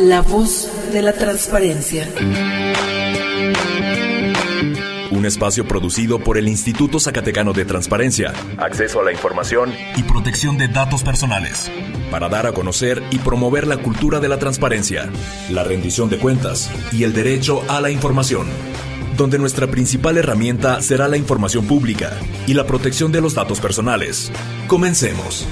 La voz de la transparencia. Un espacio producido por el Instituto Zacatecano de Transparencia, Acceso a la Información y Protección de Datos Personales, para dar a conocer y promover la cultura de la transparencia, la rendición de cuentas y el derecho a la información, donde nuestra principal herramienta será la información pública y la protección de los datos personales. Comencemos.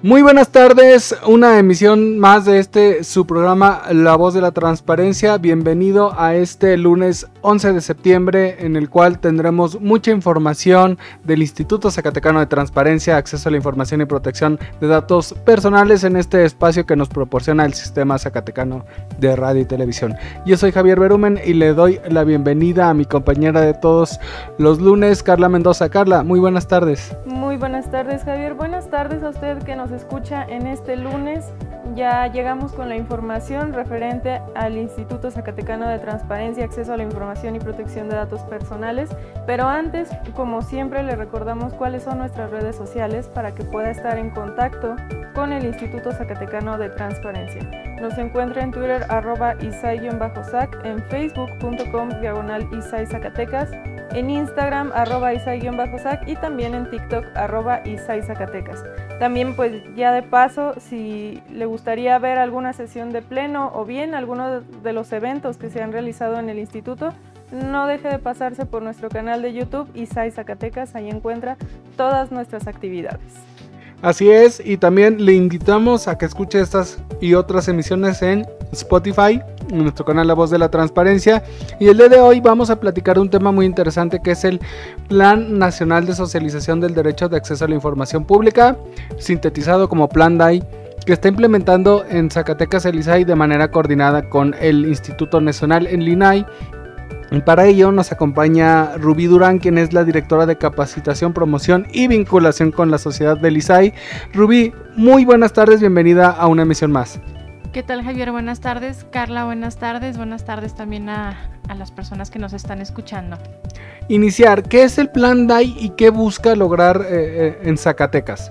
Muy buenas tardes, una emisión más de este su programa La Voz de la Transparencia. Bienvenido a este lunes 11 de septiembre en el cual tendremos mucha información del Instituto Zacatecano de Transparencia, acceso a la información y protección de datos personales en este espacio que nos proporciona el Sistema Zacatecano de Radio y Televisión. Yo soy Javier Berumen y le doy la bienvenida a mi compañera de todos los lunes, Carla Mendoza. Carla, muy buenas tardes. Muy buenas tardes Javier, buenas tardes a usted que nos escucha en este lunes. Ya llegamos con la información referente al Instituto Zacatecano de Transparencia, Acceso a la Información y Protección de Datos Personales. Pero antes, como siempre, le recordamos cuáles son nuestras redes sociales para que pueda estar en contacto con el Instituto Zacatecano de Transparencia. Nos encuentra en Twitter arroba isai-sac, en facebook.com diagonal isai Zacatecas, en Instagram arroba isai-sac y también en TikTok arroba isai Zacatecas. También pues ya de paso, si le gustaría ver alguna sesión de pleno o bien alguno de los eventos que se han realizado en el instituto, no deje de pasarse por nuestro canal de YouTube ISAI Zacatecas, ahí encuentra todas nuestras actividades. Así es, y también le invitamos a que escuche estas y otras emisiones en Spotify, en nuestro canal La Voz de la Transparencia. Y el día de hoy vamos a platicar de un tema muy interesante que es el Plan Nacional de Socialización del Derecho de Acceso a la Información Pública, sintetizado como Plan DAI que está implementando en Zacatecas el ISAI de manera coordinada con el Instituto Nacional en LINAI y para ello nos acompaña Rubí Durán, quien es la directora de capacitación, promoción y vinculación con la sociedad del ISAI. Rubí, muy buenas tardes, bienvenida a una emisión más. ¿Qué tal Javier? Buenas tardes. Carla, buenas tardes. Buenas tardes también a, las personas que nos están escuchando. Iniciar, ¿qué es el plan DAI y qué busca lograr eh, eh, en Zacatecas?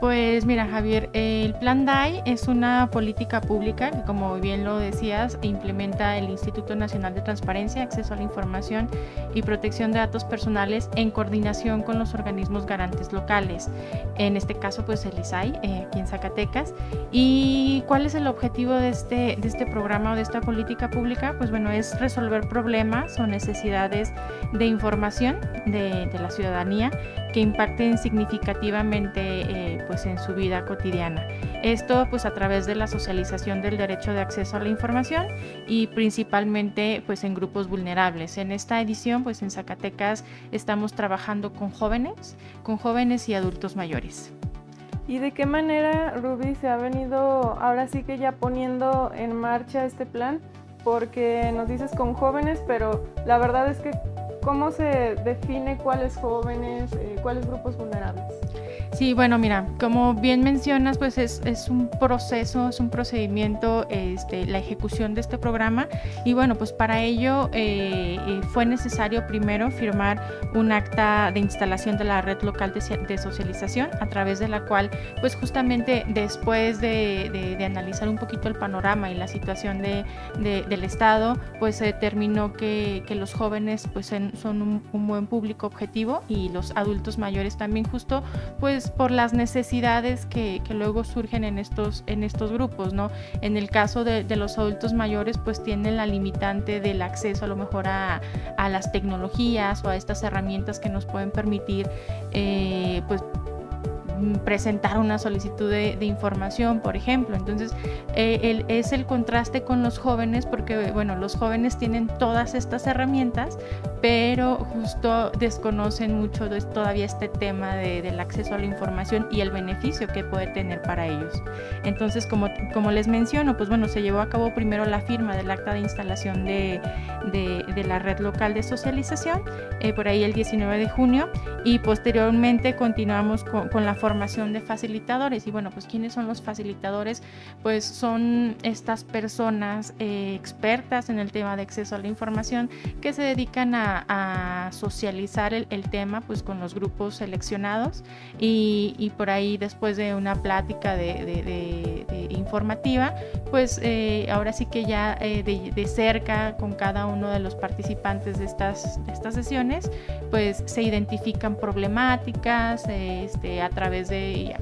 Pues mira, Javier, el Plan DAI es una política pública que, como bien lo decías, implementa el Instituto Nacional de Transparencia, Acceso a la Información y Protección de Datos Personales en coordinación con los organismos garantes locales. En este caso, pues el ISAI, eh, aquí en Zacatecas. ¿Y cuál es el objetivo de este, de este programa o de esta política pública? Pues bueno, es resolver problemas o necesidades de información de, de la ciudadanía que impacten significativamente eh, pues en su vida cotidiana. Esto pues a través de la socialización del derecho de acceso a la información y principalmente pues en grupos vulnerables. En esta edición pues en Zacatecas estamos trabajando con jóvenes, con jóvenes y adultos mayores. ¿Y de qué manera, Ruby, se ha venido ahora sí que ya poniendo en marcha este plan? Porque nos dices con jóvenes, pero la verdad es que ¿Cómo se define cuáles jóvenes, eh, cuáles grupos vulnerables? Sí, bueno, mira, como bien mencionas, pues es, es, un proceso, es un procedimiento, este, la ejecución de este programa y bueno, pues para ello eh, eh, fue necesario primero firmar un acta de instalación de la red local de, socialización a través de la cual, pues justamente después de, de, analizar un poquito el panorama y la situación del Estado, pues se determinó que, que, los jóvenes pues son un, buen público objetivo y los adultos mayores también justo, pues por las necesidades que, luego surgen en estos, en estos grupos, ¿no? En el caso de, los adultos mayores, pues tienen la limitante del acceso a lo mejor a, las tecnologías o a estas herramientas que nos pueden permitir, eh, pues presentar una solicitud de, información, por ejemplo. Entonces, eh, es el contraste con los jóvenes, porque, bueno, los jóvenes tienen todas estas herramientas, pero justo desconocen mucho todavía este tema del acceso a la información y el beneficio que puede tener para ellos. Entonces, como, como les menciono, pues bueno, se llevó a cabo primero la firma del acta de instalación de, de, la red local de socialización, eh, por ahí el 19 de junio, y posteriormente continuamos con, la formación de facilitadores. Y bueno, pues ¿quiénes son los facilitadores? Pues son estas personas eh, expertas en el tema de acceso a la información que se dedican a, socializar el, tema pues con los grupos seleccionados y, por ahí después de una plática de, informativa, pues eh, ahora sí que ya eh, de, cerca con cada uno de los participantes de estas, de estas sesiones, pues se identifican problemáticas este, a través de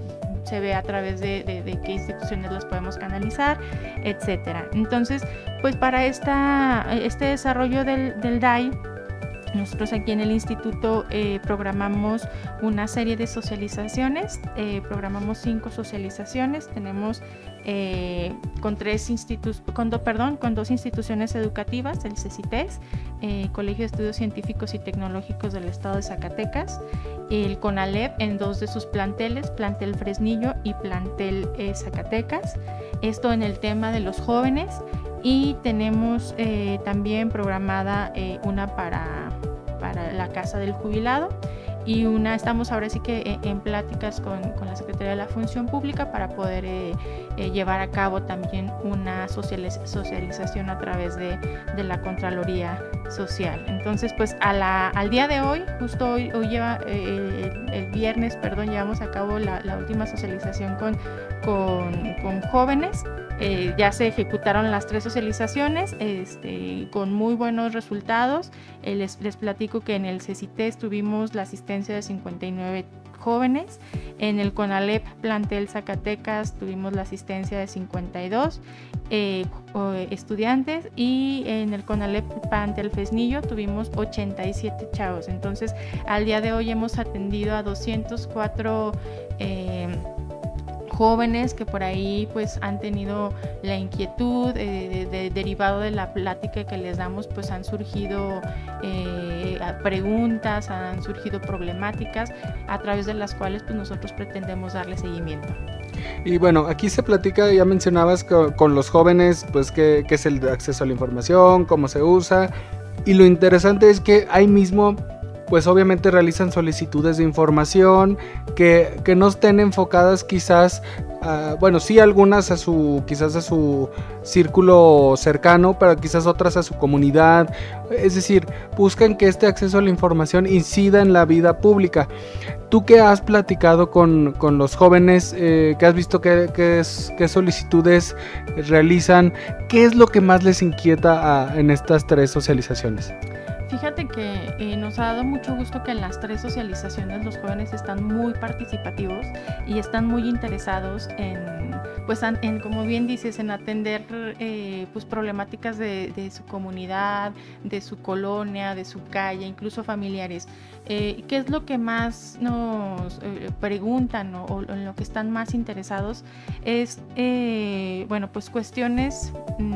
se ve a través de, qué instituciones las podemos canalizar, etcétera. Entonces, pues para esta, este desarrollo del, del DAI, nosotros aquí en el instituto eh, programamos una serie de socializaciones, eh, programamos cinco socializaciones, tenemos eh, con tres institutos, con, perdón, con dos instituciones educativas, el CECITES, Colegio de Estudios Científicos y Tecnológicos del Estado de Zacatecas, el CONALEP en dos de sus planteles, plantel Fresnillo y plantel Zacatecas, esto en el tema de los jóvenes. Y tenemos también programada una para para la casa del jubilado. Y una estamos ahora sí que eh, en pláticas con, con la Secretaría de la Función Pública para poder eh, eh, llevar a cabo también una socialización a través de, de la Contraloría Social. Entonces, pues a la, al día de hoy, justo hoy, hoy lleva, el, viernes, perdón, llevamos a cabo la, última socialización con, con, jóvenes eh, ya se ejecutaron las tres socializaciones este, con muy buenos resultados. Eh, les, les, platico que en el CECITES tuvimos la asistencia de 59 jóvenes. En el CONALEP plantel Zacatecas tuvimos la asistencia de 52 eh, estudiantes y en el CONALEP plantel Fesnillo tuvimos 87 chavos. Entonces al día de hoy hemos atendido a 204 jóvenes que por ahí pues han tenido la inquietud eh, derivado de la plática que les damos pues han surgido eh, preguntas han surgido problemáticas a través de las cuales pues nosotros pretendemos darle seguimiento y bueno, aquí se platica, ya mencionabas con, los jóvenes, pues qué, qué es el acceso a la información, cómo se usa. Y lo interesante es que ahí mismo pues obviamente realizan solicitudes de información que, no estén enfocadas quizás, bueno, sí algunas a su, quizás a su círculo cercano, pero quizás otras a su comunidad. Es decir, buscan que este acceso a la información incida en la vida pública. Tú que has platicado con, los jóvenes, eh, que has visto qué, qué, solicitudes realizan, ¿qué es lo que más les inquieta en estas tres socializaciones? Fíjate que eh, nos ha dado mucho gusto que en las tres socializaciones los jóvenes están muy participativos y están muy interesados en, pues, en, como bien dices, en atender eh, pues, problemáticas de, su comunidad, de su colonia, de su calle, incluso familiares. Eh, ¿Qué es lo que más nos preguntan o, en lo que están más interesados? Es, bueno, pues cuestiones mm,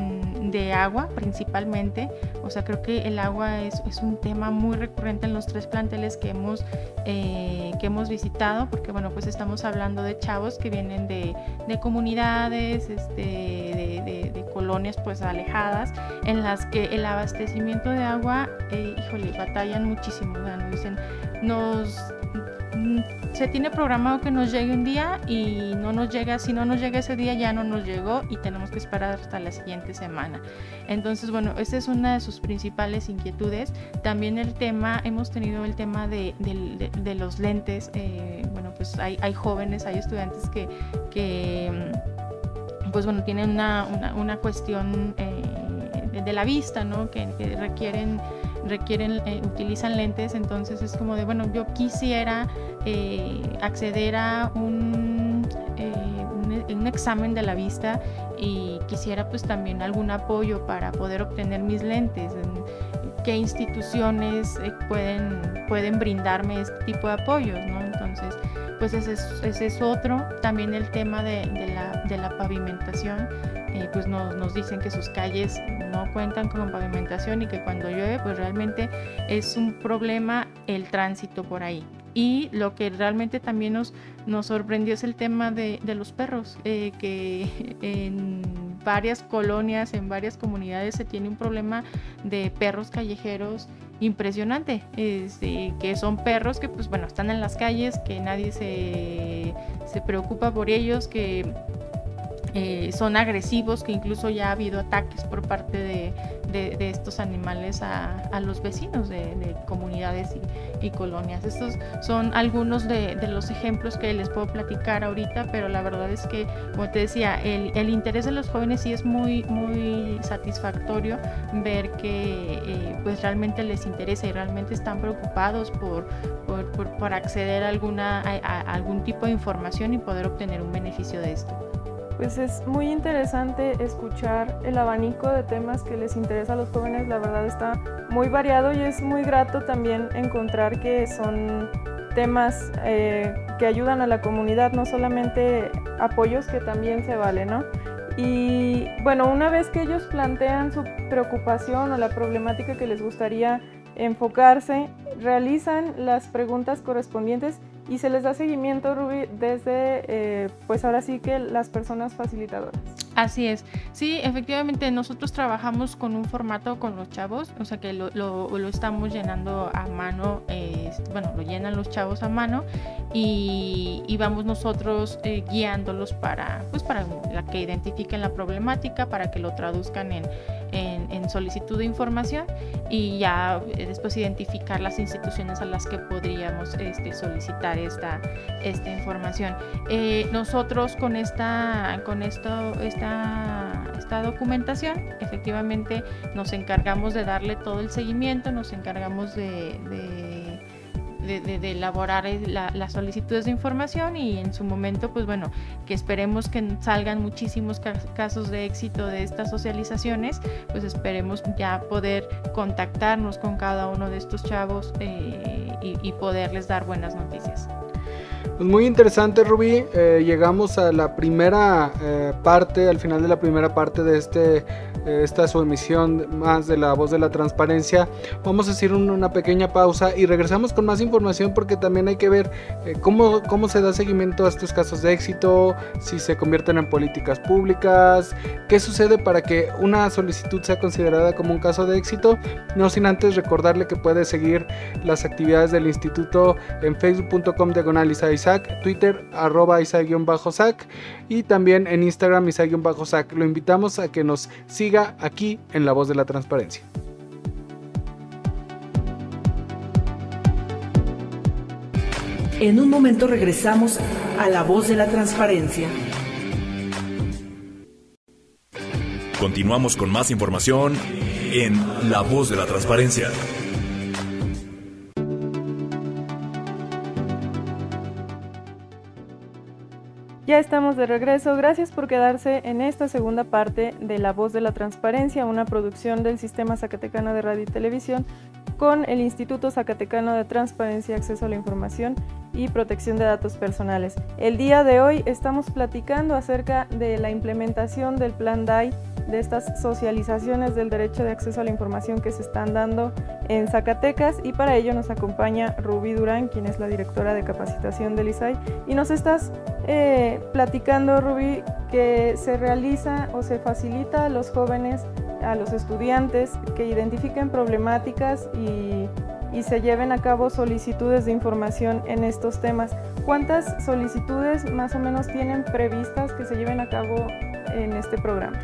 de agua principalmente. O sea, creo que el agua es un tema muy recurrente en los tres planteles que hemos, eh, que hemos visitado, porque bueno, pues estamos hablando de chavos que vienen de, comunidades, este, de, colonias pues alejadas, en las que el abastecimiento de agua, eh, híjole, batallan muchísimo, nos dicen, nos se tiene programado que nos llegue un día y no nos llega, si no nos llega ese día ya no nos llegó y tenemos que esperar hasta la siguiente semana. Entonces, bueno, esa es una de sus principales inquietudes. También el tema, hemos tenido el tema de, los lentes. Eh, bueno, pues hay, jóvenes, hay estudiantes que, que mm, pues bueno, tienen una, una, cuestión eh, de, la vista, ¿no? que, que requieren requieren, eh, utilizan lentes, entonces es como de, bueno, yo quisiera eh, acceder a un, eh, un, examen de la vista y quisiera pues también algún apoyo para poder obtener mis lentes. ¿Qué instituciones pueden, pueden brindarme este tipo de apoyos? ¿no? Entonces, pues ese es, otro. También el tema de, la, de la pavimentación eh, pues nos, nos, dicen que sus calles no cuentan con pavimentación y que cuando llueve pues realmente es un problema el tránsito por ahí. Y lo que realmente también nos, nos sorprendió es el tema de, de los perros, eh, que en varias colonias, en varias comunidades se tiene un problema de perros callejeros impresionante, este, que son perros que pues bueno, están en las calles, que nadie se, se preocupa por ellos, que eh, son agresivos, que incluso ya ha habido ataques por parte de, estos animales a, los vecinos de, comunidades y, colonias. Estos son algunos de, los ejemplos que les puedo platicar ahorita, pero la verdad es que, como te decía, el, interés de los jóvenes sí es muy, muy satisfactorio ver que eh, pues realmente les interesa y realmente están preocupados por, por, acceder a, alguna, a algún tipo de información y poder obtener un beneficio de esto. Pues es muy interesante escuchar el abanico de temas que les interesa a los jóvenes, la verdad está muy variado y es muy grato también encontrar que son temas eh, que ayudan a la comunidad, no solamente apoyos que también se vale, ¿no? Y bueno, una vez que ellos plantean su preocupación o la problemática que les gustaría enfocarse, realizan las preguntas correspondientes y se les da seguimiento, Ruby, desde, eh, pues ahora sí que las personas facilitadoras. Así es. Sí, efectivamente, nosotros trabajamos con un formato con los chavos, o sea que lo, lo, estamos llenando a mano, eh, bueno, lo llenan los chavos a mano y, vamos nosotros eh, guiándolos para, pues para que identifiquen la problemática, para que lo traduzcan en, en, en solicitud de información y ya después identificar las instituciones a las que podríamos este, solicitar esta, esta información. Eh, nosotros con esta, con esto, esta, esta documentación, efectivamente nos encargamos de darle todo el seguimiento, nos encargamos de, elaborar las solicitudes de información y en su momento, pues bueno, que esperemos que salgan muchísimos casos de éxito de estas socializaciones, pues esperemos ya poder contactarnos con cada uno de estos chavos eh, y, poderles dar buenas noticias. Pues muy interesante, Rubí. Eh, llegamos a la primera eh, parte, al final de la primera parte de este esta es su emisión más de la voz de la transparencia. Vamos a hacer una pequeña pausa y regresamos con más información porque también hay que ver eh, cómo, cómo se da seguimiento a estos casos de éxito, si se convierten en políticas públicas, qué sucede para que una solicitud sea considerada como un caso de éxito. No sin antes recordarle que puede seguir las actividades del instituto en facebook.com diagonal Isaac, Twitter arroba Isaac-Sac y también en Instagram Isaac-Sac. Lo invitamos a que nos siga aquí en La Voz de la Transparencia. En un momento regresamos a La Voz de la Transparencia. Continuamos con más información en La Voz de la Transparencia. Ya estamos de regreso. Gracias por quedarse en esta segunda parte de La Voz de la Transparencia, una producción del Sistema Zacatecano de Radio y Televisión con el Instituto Zacatecano de Transparencia, Acceso a la Información y Protección de Datos Personales. El día de hoy estamos platicando acerca de la implementación del Plan DAI de estas socializaciones del derecho de acceso a la información que se están dando en Zacatecas y para ello nos acompaña Rubí Durán, quien es la directora de capacitación del ISAI y nos estás eh, platicando, Rubí, que se realiza o se facilita a los jóvenes, a los estudiantes que identifiquen problemáticas y, se lleven a cabo solicitudes de información en estos temas. ¿Cuántas solicitudes más o menos tienen previstas que se lleven a cabo en este programa?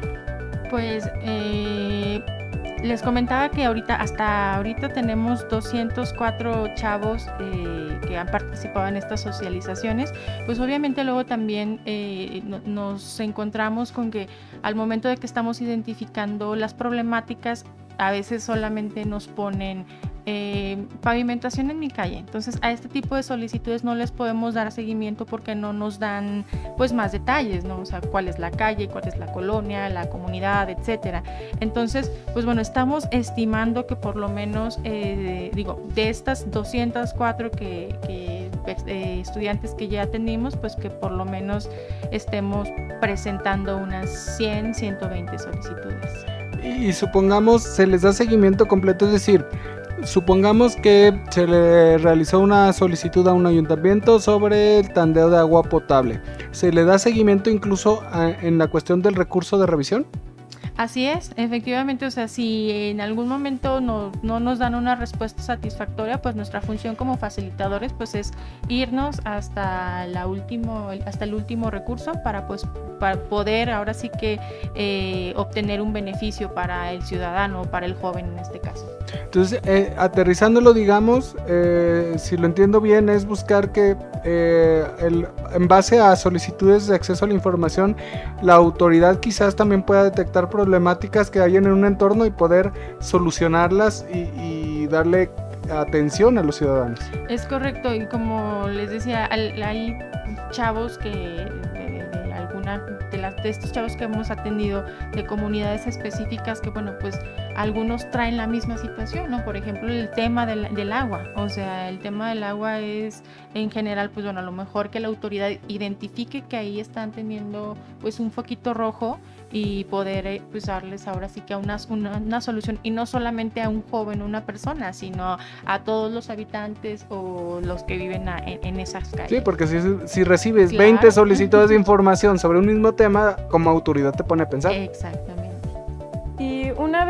Pues eh, les comentaba que ahorita, hasta ahorita tenemos 204 chavos eh, que han participado en estas socializaciones. Pues obviamente luego también eh, nos encontramos con que al momento de que estamos identificando las problemáticas, a veces solamente nos ponen eh, pavimentación en mi calle. Entonces a este tipo de solicitudes no les podemos dar seguimiento porque no nos dan pues más detalles, ¿no? O sea, cuál es la calle, cuál es la colonia, la comunidad, etcétera. Entonces, pues bueno, estamos estimando que por lo menos, eh, digo, de estas 204 que, pues, eh, estudiantes que ya tenemos, pues que por lo menos estemos presentando unas 100, 120 solicitudes. Y supongamos se les da seguimiento completo, es decir, supongamos que se le realizó una solicitud a un ayuntamiento sobre el tandeo de agua potable. ¿Se le da seguimiento incluso en la cuestión del recurso de revisión? Así es, efectivamente, o sea, si en algún momento no, no, nos dan una respuesta satisfactoria, pues nuestra función como facilitadores pues es irnos hasta la último, hasta el último recurso para pues para poder ahora sí que eh, obtener un beneficio para el ciudadano o para el joven en este caso. Entonces, eh, aterrizándolo, digamos, eh, si lo entiendo bien, es buscar que el, en base a solicitudes de acceso a la información, la autoridad quizás también pueda detectar problemáticas que hay en un entorno y poder solucionarlas y, darle atención a los ciudadanos. Es correcto, y como les decía, hay chavos que de, las, de estos chavos que hemos atendido de comunidades específicas que, bueno, pues algunos traen la misma situación, ¿no? Por ejemplo, el tema del, del, agua, o sea, el tema del agua es en general, pues bueno, a lo mejor que la autoridad identifique que ahí están teniendo pues un foquito rojo y poder eh, pues darles ahora sí que a una, una, solución y no solamente a un joven, una persona, sino a todos los habitantes o los que viven en, esas calles. Sí, porque si, si recibes 20 solicitudes de información sobre un mismo tema, como autoridad te pone a pensar. Exactamente.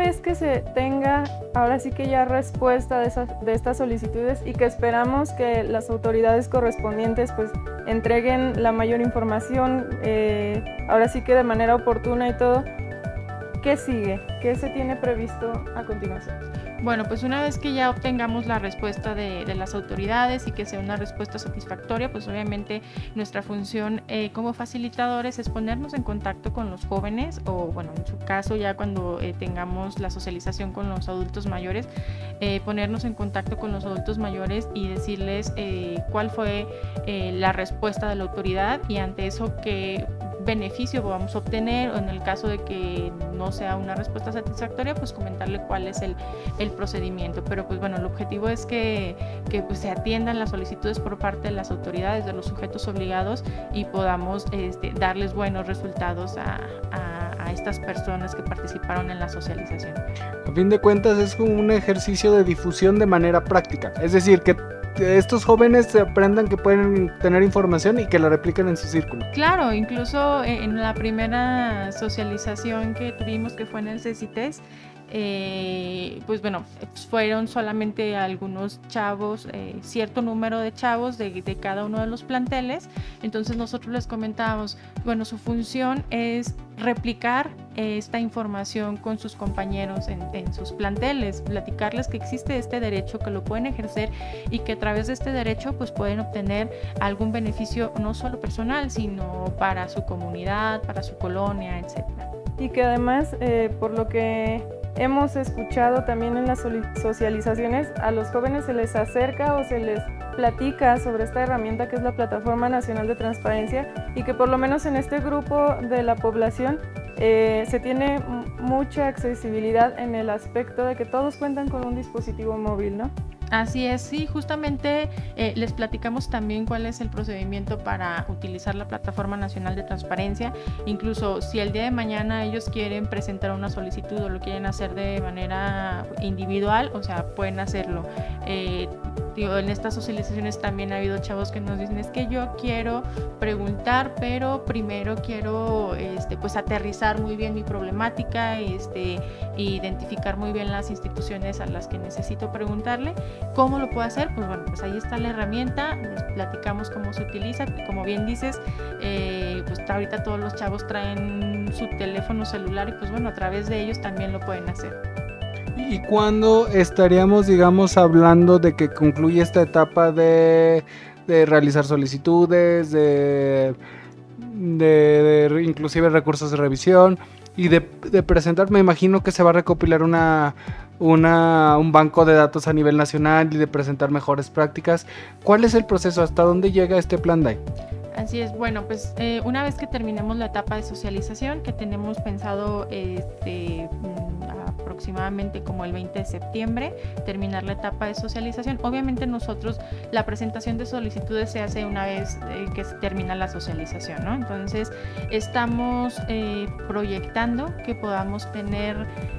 Vez que se tenga, ahora sí que ya respuesta de estas solicitudes y que esperamos que las autoridades correspondientes pues entreguen la mayor información, eh, ahora sí que de manera oportuna y todo, ¿qué sigue? ¿Qué se tiene previsto a continuación? Bueno, pues una vez que ya obtengamos la respuesta de, las autoridades y que sea una respuesta satisfactoria, pues obviamente nuestra función eh, como facilitadores es ponernos en contacto con los jóvenes o bueno, en su caso ya cuando eh, tengamos la socialización con los adultos mayores, eh, ponernos en contacto con los adultos mayores y decirles cuál fue la respuesta de la autoridad y ante eso que beneficio vamos a obtener o en el caso de que no sea una respuesta satisfactoria, pues comentarle cuál es el, el procedimiento. Pero pues bueno, el objetivo es que, que pues, se atiendan las solicitudes por parte de las autoridades, de los sujetos obligados y podamos este, darles buenos resultados a, a, a estas personas que participaron en la socialización. A fin de cuentas es como un ejercicio de difusión de manera práctica, es decir, que estos jóvenes aprendan que pueden tener información y que la repliquen en su círculo. Claro, incluso en la primera socialización que tuvimos, que fue en el CECITES, eh, pues bueno, fueron solamente algunos chavos, eh, cierto número de chavos de, cada uno de los planteles. Entonces nosotros les comentábamos, bueno, su función es replicar esta información con sus compañeros en, sus planteles, platicarles que existe este derecho, que lo pueden ejercer y que a través de este derecho pues pueden obtener algún beneficio no solo personal, sino para su comunidad, para su colonia, etc. Y que además, eh, por lo que hemos escuchado también en las socializaciones, a los jóvenes se les acerca o se les platica sobre esta herramienta que es la Plataforma Nacional de Transparencia y que por lo menos en este grupo de la población eh, se tiene mucha accesibilidad en el aspecto de que todos cuentan con un dispositivo móvil, ¿no? Así es, sí, justamente eh, les platicamos también cuál es el procedimiento para utilizar la Plataforma Nacional de Transparencia. Incluso si el día de mañana ellos quieren presentar una solicitud o lo quieren hacer de manera individual, o sea, pueden hacerlo. Eh, en estas socializaciones también ha habido chavos que nos dicen es que yo quiero preguntar, pero primero quiero este, pues aterrizar muy bien mi problemática, este, identificar muy bien las instituciones a las que necesito preguntarle. ¿Cómo lo puedo hacer? Pues bueno, pues ahí está la herramienta, les platicamos cómo se utiliza, como bien dices, eh, pues ahorita todos los chavos traen su teléfono celular y pues bueno, a través de ellos también lo pueden hacer. ¿Y cuándo estaríamos, digamos, hablando de que concluye esta etapa de, realizar solicitudes, de, de, inclusive recursos de revisión y de, presentar? Me imagino que se va a recopilar una, una, un banco de datos a nivel nacional y de presentar mejores prácticas. ¿Cuál es el proceso? ¿Hasta dónde llega este plan DAI? Así es, bueno, pues eh, una vez que terminemos la etapa de socialización, que tenemos pensado este, aproximadamente como el 20 de septiembre, terminar la etapa de socialización. Obviamente nosotros la presentación de solicitudes se hace una vez eh, que se termina la socialización, ¿no? Entonces estamos eh, proyectando que podamos tener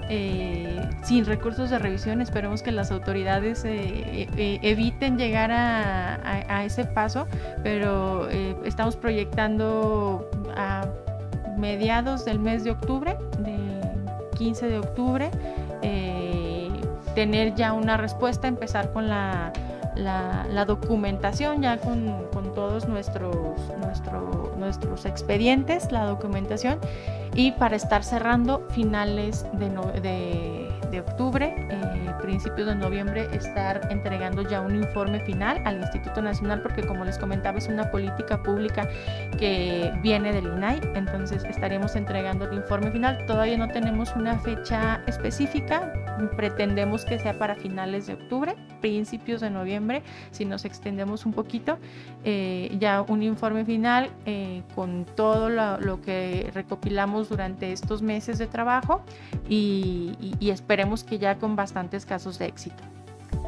eh, sin recursos de revisión, esperemos que las autoridades eviten llegar a, ese paso, pero estamos proyectando a mediados del mes de octubre de 15 de octubre, eh, tener ya una respuesta, empezar con la, documentación, ya con, todos nuestros, nuestros expedientes, la documentación, y para estar cerrando finales de, de octubre, eh, principios de noviembre, estar entregando ya un informe final al Instituto Nacional, porque como les comentaba, es una política pública que viene del INAI, entonces estaremos entregando el informe final. Todavía no tenemos una fecha específica, pretendemos que sea para finales de octubre, principios de noviembre, si nos extendemos un poquito, eh, ya un informe final eh, con todo lo, que recopilamos durante estos meses de trabajo y, y, esperemos que ya con bastantes casos de éxito.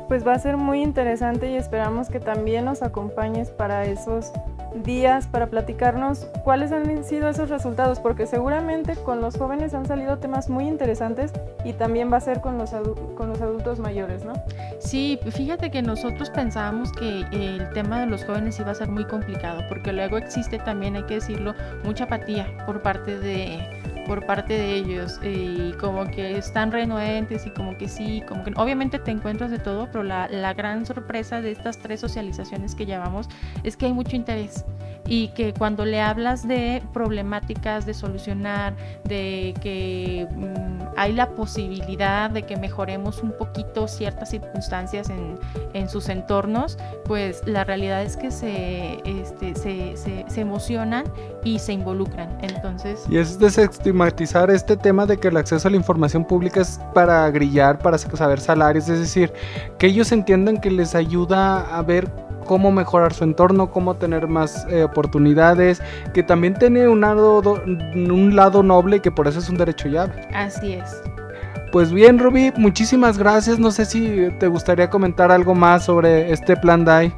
Pues va a ser muy interesante y esperamos que también nos acompañes para esos días para platicarnos cuáles han sido esos resultados, porque seguramente con los jóvenes han salido temas muy interesantes y también va a ser con los, con los adultos mayores, ¿no? Sí, fíjate que nosotros pensábamos que el tema de los jóvenes iba a ser muy complicado, porque luego existe también, hay que decirlo, mucha apatía por parte de por parte de ellos y como que están renuentes y como que sí, como que obviamente te encuentras de todo, pero la, la gran sorpresa de estas tres socializaciones que llevamos es que hay mucho interés y que cuando le hablas de problemáticas de solucionar, de que mm, hay la posibilidad de que mejoremos un poquito ciertas circunstancias en, en sus entornos, pues la realidad es que se, este, se, se, emocionan y se involucran. Entonces... Y es desestigmatizar este tema de que el acceso a la información pública es para grillar, para saber salarios, es decir, que ellos entiendan que les ayuda a ver cómo mejorar su entorno, cómo tener más eh, oportunidades, que también tiene un lado, un lado noble que por eso es un derecho llave. Así es. Pues bien, Ruby, muchísimas gracias. No sé si te gustaría comentar algo más sobre este plan DAI.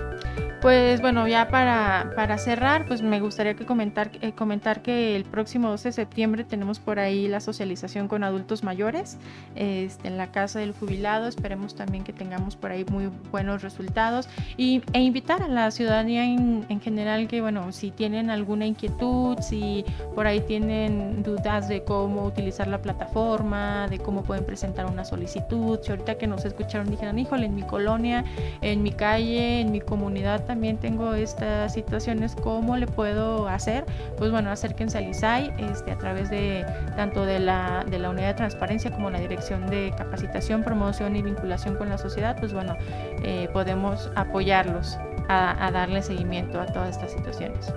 Pues bueno, ya para, para cerrar, pues me gustaría que comentar, eh, comentar que el próximo 12 de septiembre tenemos por ahí la socialización con adultos mayores este, en la Casa del Jubilado. Esperemos también que tengamos por ahí muy buenos resultados y, e invitar a la ciudadanía en, en general que, bueno, si tienen alguna inquietud, si por ahí tienen dudas de cómo utilizar la plataforma, de cómo pueden presentar una solicitud, si ahorita que nos escucharon dijeron, híjole, en mi colonia, en mi calle, en mi comunidad, también tengo estas situaciones, ¿cómo le puedo hacer? Pues bueno, acérquense al ISAI este, a través de tanto de la, de la unidad de transparencia como la dirección de capacitación, promoción y vinculación con la sociedad, pues bueno, eh, podemos apoyarlos a, a darle seguimiento a todas estas situaciones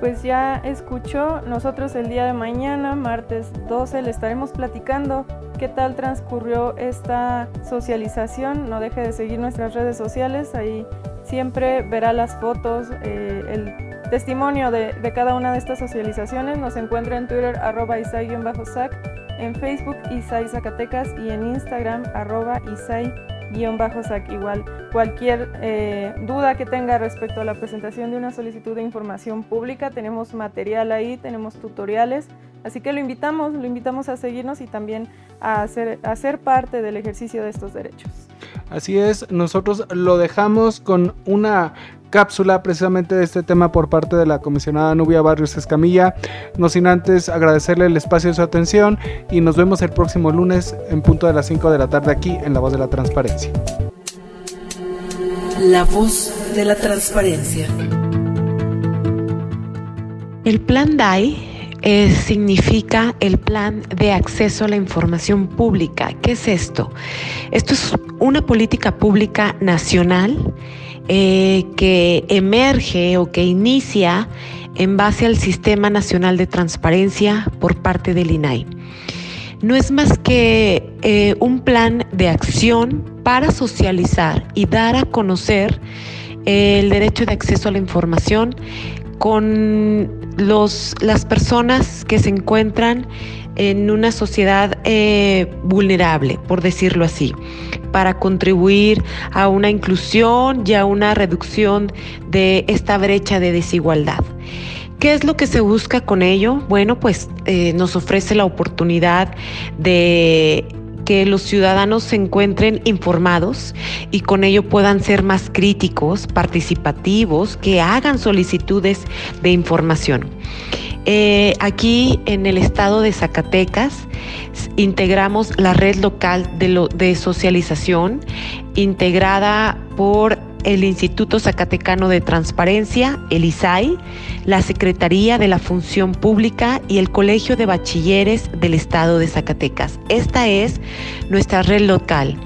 pues ya escuchó, nosotros el día de mañana, martes 12, le estaremos platicando qué tal transcurrió esta socialización. No deje de seguir nuestras redes sociales, ahí siempre verá las fotos, eh, el testimonio de, cada una de estas socializaciones. Nos encuentra en Twitter arroba isai-sac, en Facebook Isai Zacatecas y en Instagram arroba isai-sac. Igual cualquier eh, duda que tenga respecto a la presentación de una solicitud de información pública, tenemos material ahí, tenemos tutoriales. Así que lo invitamos, lo invitamos a seguirnos y también a, hacer, a ser parte del ejercicio de estos derechos. Así es, nosotros lo dejamos con una cápsula precisamente de este tema por parte de la comisionada Nubia Barrios Escamilla. No sin antes agradecerle el espacio de su atención y nos vemos el próximo lunes en punto de las 5 de la tarde aquí en La Voz de la Transparencia. La Voz de la Transparencia. El plan DAI eh, significa el Plan de Acceso a la Información Pública. ¿Qué es esto? Esto es una política pública nacional eh, que emerge o que inicia en base al Sistema Nacional de Transparencia por parte del INAI. No es más que eh, un plan de acción para socializar y dar a conocer el derecho de acceso a la información con los, las personas que se encuentran en una sociedad eh, vulnerable, por decirlo así, para contribuir a una inclusión y a una reducción de esta brecha de desigualdad. ¿Qué es lo que se busca con ello? Bueno, pues eh, nos ofrece la oportunidad de que los ciudadanos se encuentren informados y con ello puedan ser más críticos, participativos, que hagan solicitudes de información. Eh, aquí en el estado de Zacatecas integramos la red local de, de socialización integrada por el Instituto Zacatecano de Transparencia, el ISAI, la Secretaría de la Función Pública y el Colegio de Bachilleres del Estado de Zacatecas. Esta es nuestra red local.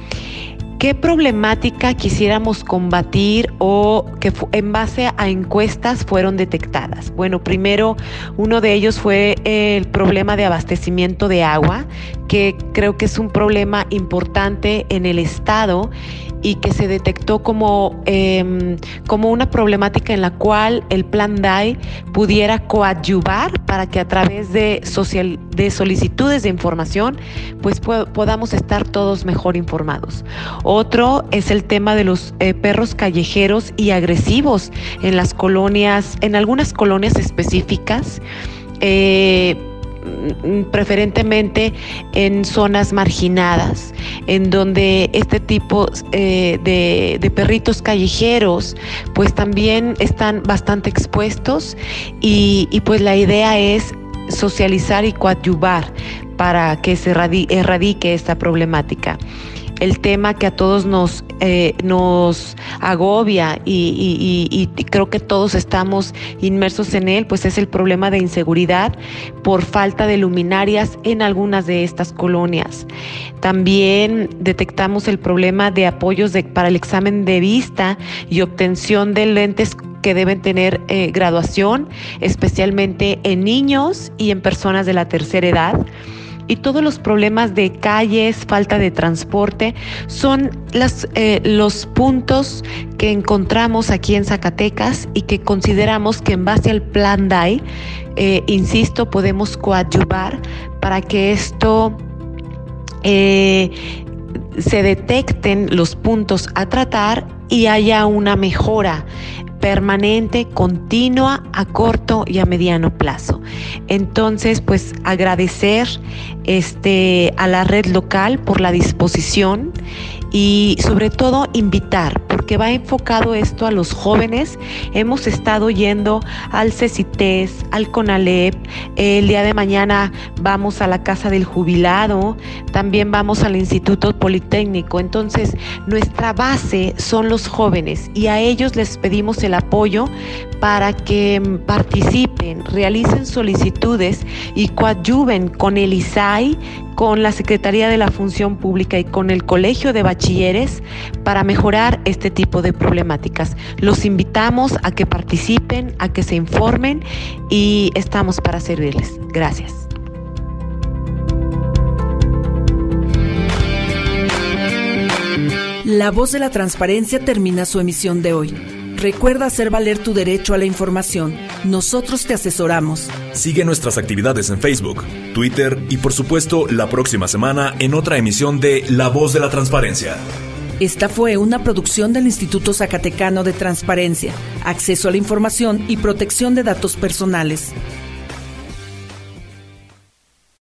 ¿Qué problemática quisiéramos combatir o que en base a encuestas fueron detectadas? Bueno, primero uno de ellos fue el problema de abastecimiento de agua, que creo que es un problema importante en el Estado y que se detectó como, em, como una problemática en la cual el plan DAI pudiera coadyuvar para que a través de, social, de solicitudes de información pues podamos estar todos mejor informados. Otro es el tema de los eh, perros callejeros y agresivos en las colonias, en algunas colonias específicas. Eh, preferentemente en zonas marginadas, en donde este tipo eh, de, perritos callejeros pues también están bastante expuestos y, y pues la idea es socializar y coadyuvar para que se erradique esta problemática el tema que a todos nos, eh, nos agobia y, creo que todos estamos inmersos en él, pues es el problema de inseguridad por falta de luminarias en algunas de estas colonias. También detectamos el problema de apoyos para el examen de vista y obtención de lentes que deben tener eh, graduación, especialmente en niños y en personas de la tercera edad y todos los problemas de calles, falta de transporte, son eh, los puntos que encontramos aquí en Zacatecas y que consideramos que en base al plan DAI, eh, insisto, podemos coadyuvar para que esto eh, se detecten los puntos a tratar y haya una mejora permanente, continua, a corto y a mediano plazo. Entonces, pues agradecer este, a la red local por la disposición y sobre todo invitar, porque va enfocado esto a los jóvenes. Hemos estado yendo al CECITES, al CONALEP, el día de mañana vamos a la Casa del Jubilado, también vamos al Instituto Politécnico. Entonces, nuestra base son los jóvenes y a ellos les pedimos el apoyo para que participen, realicen solicitudes y coadyuven con el ISAI con la Secretaría de la Función Pública y con el Colegio de Bachilleres para mejorar este tipo de problemáticas. Los invitamos a que participen, a que se informen y estamos para servirles. Gracias. La voz de la transparencia termina su emisión de hoy. Recuerda hacer valer tu derecho a la información. Nosotros te asesoramos. Sigue nuestras actividades en Facebook, Twitter y por supuesto la próxima semana en otra emisión de La Voz de la Transparencia. Esta fue una producción del Instituto Zacatecano de Transparencia, Acceso a la Información y Protección de Datos Personales.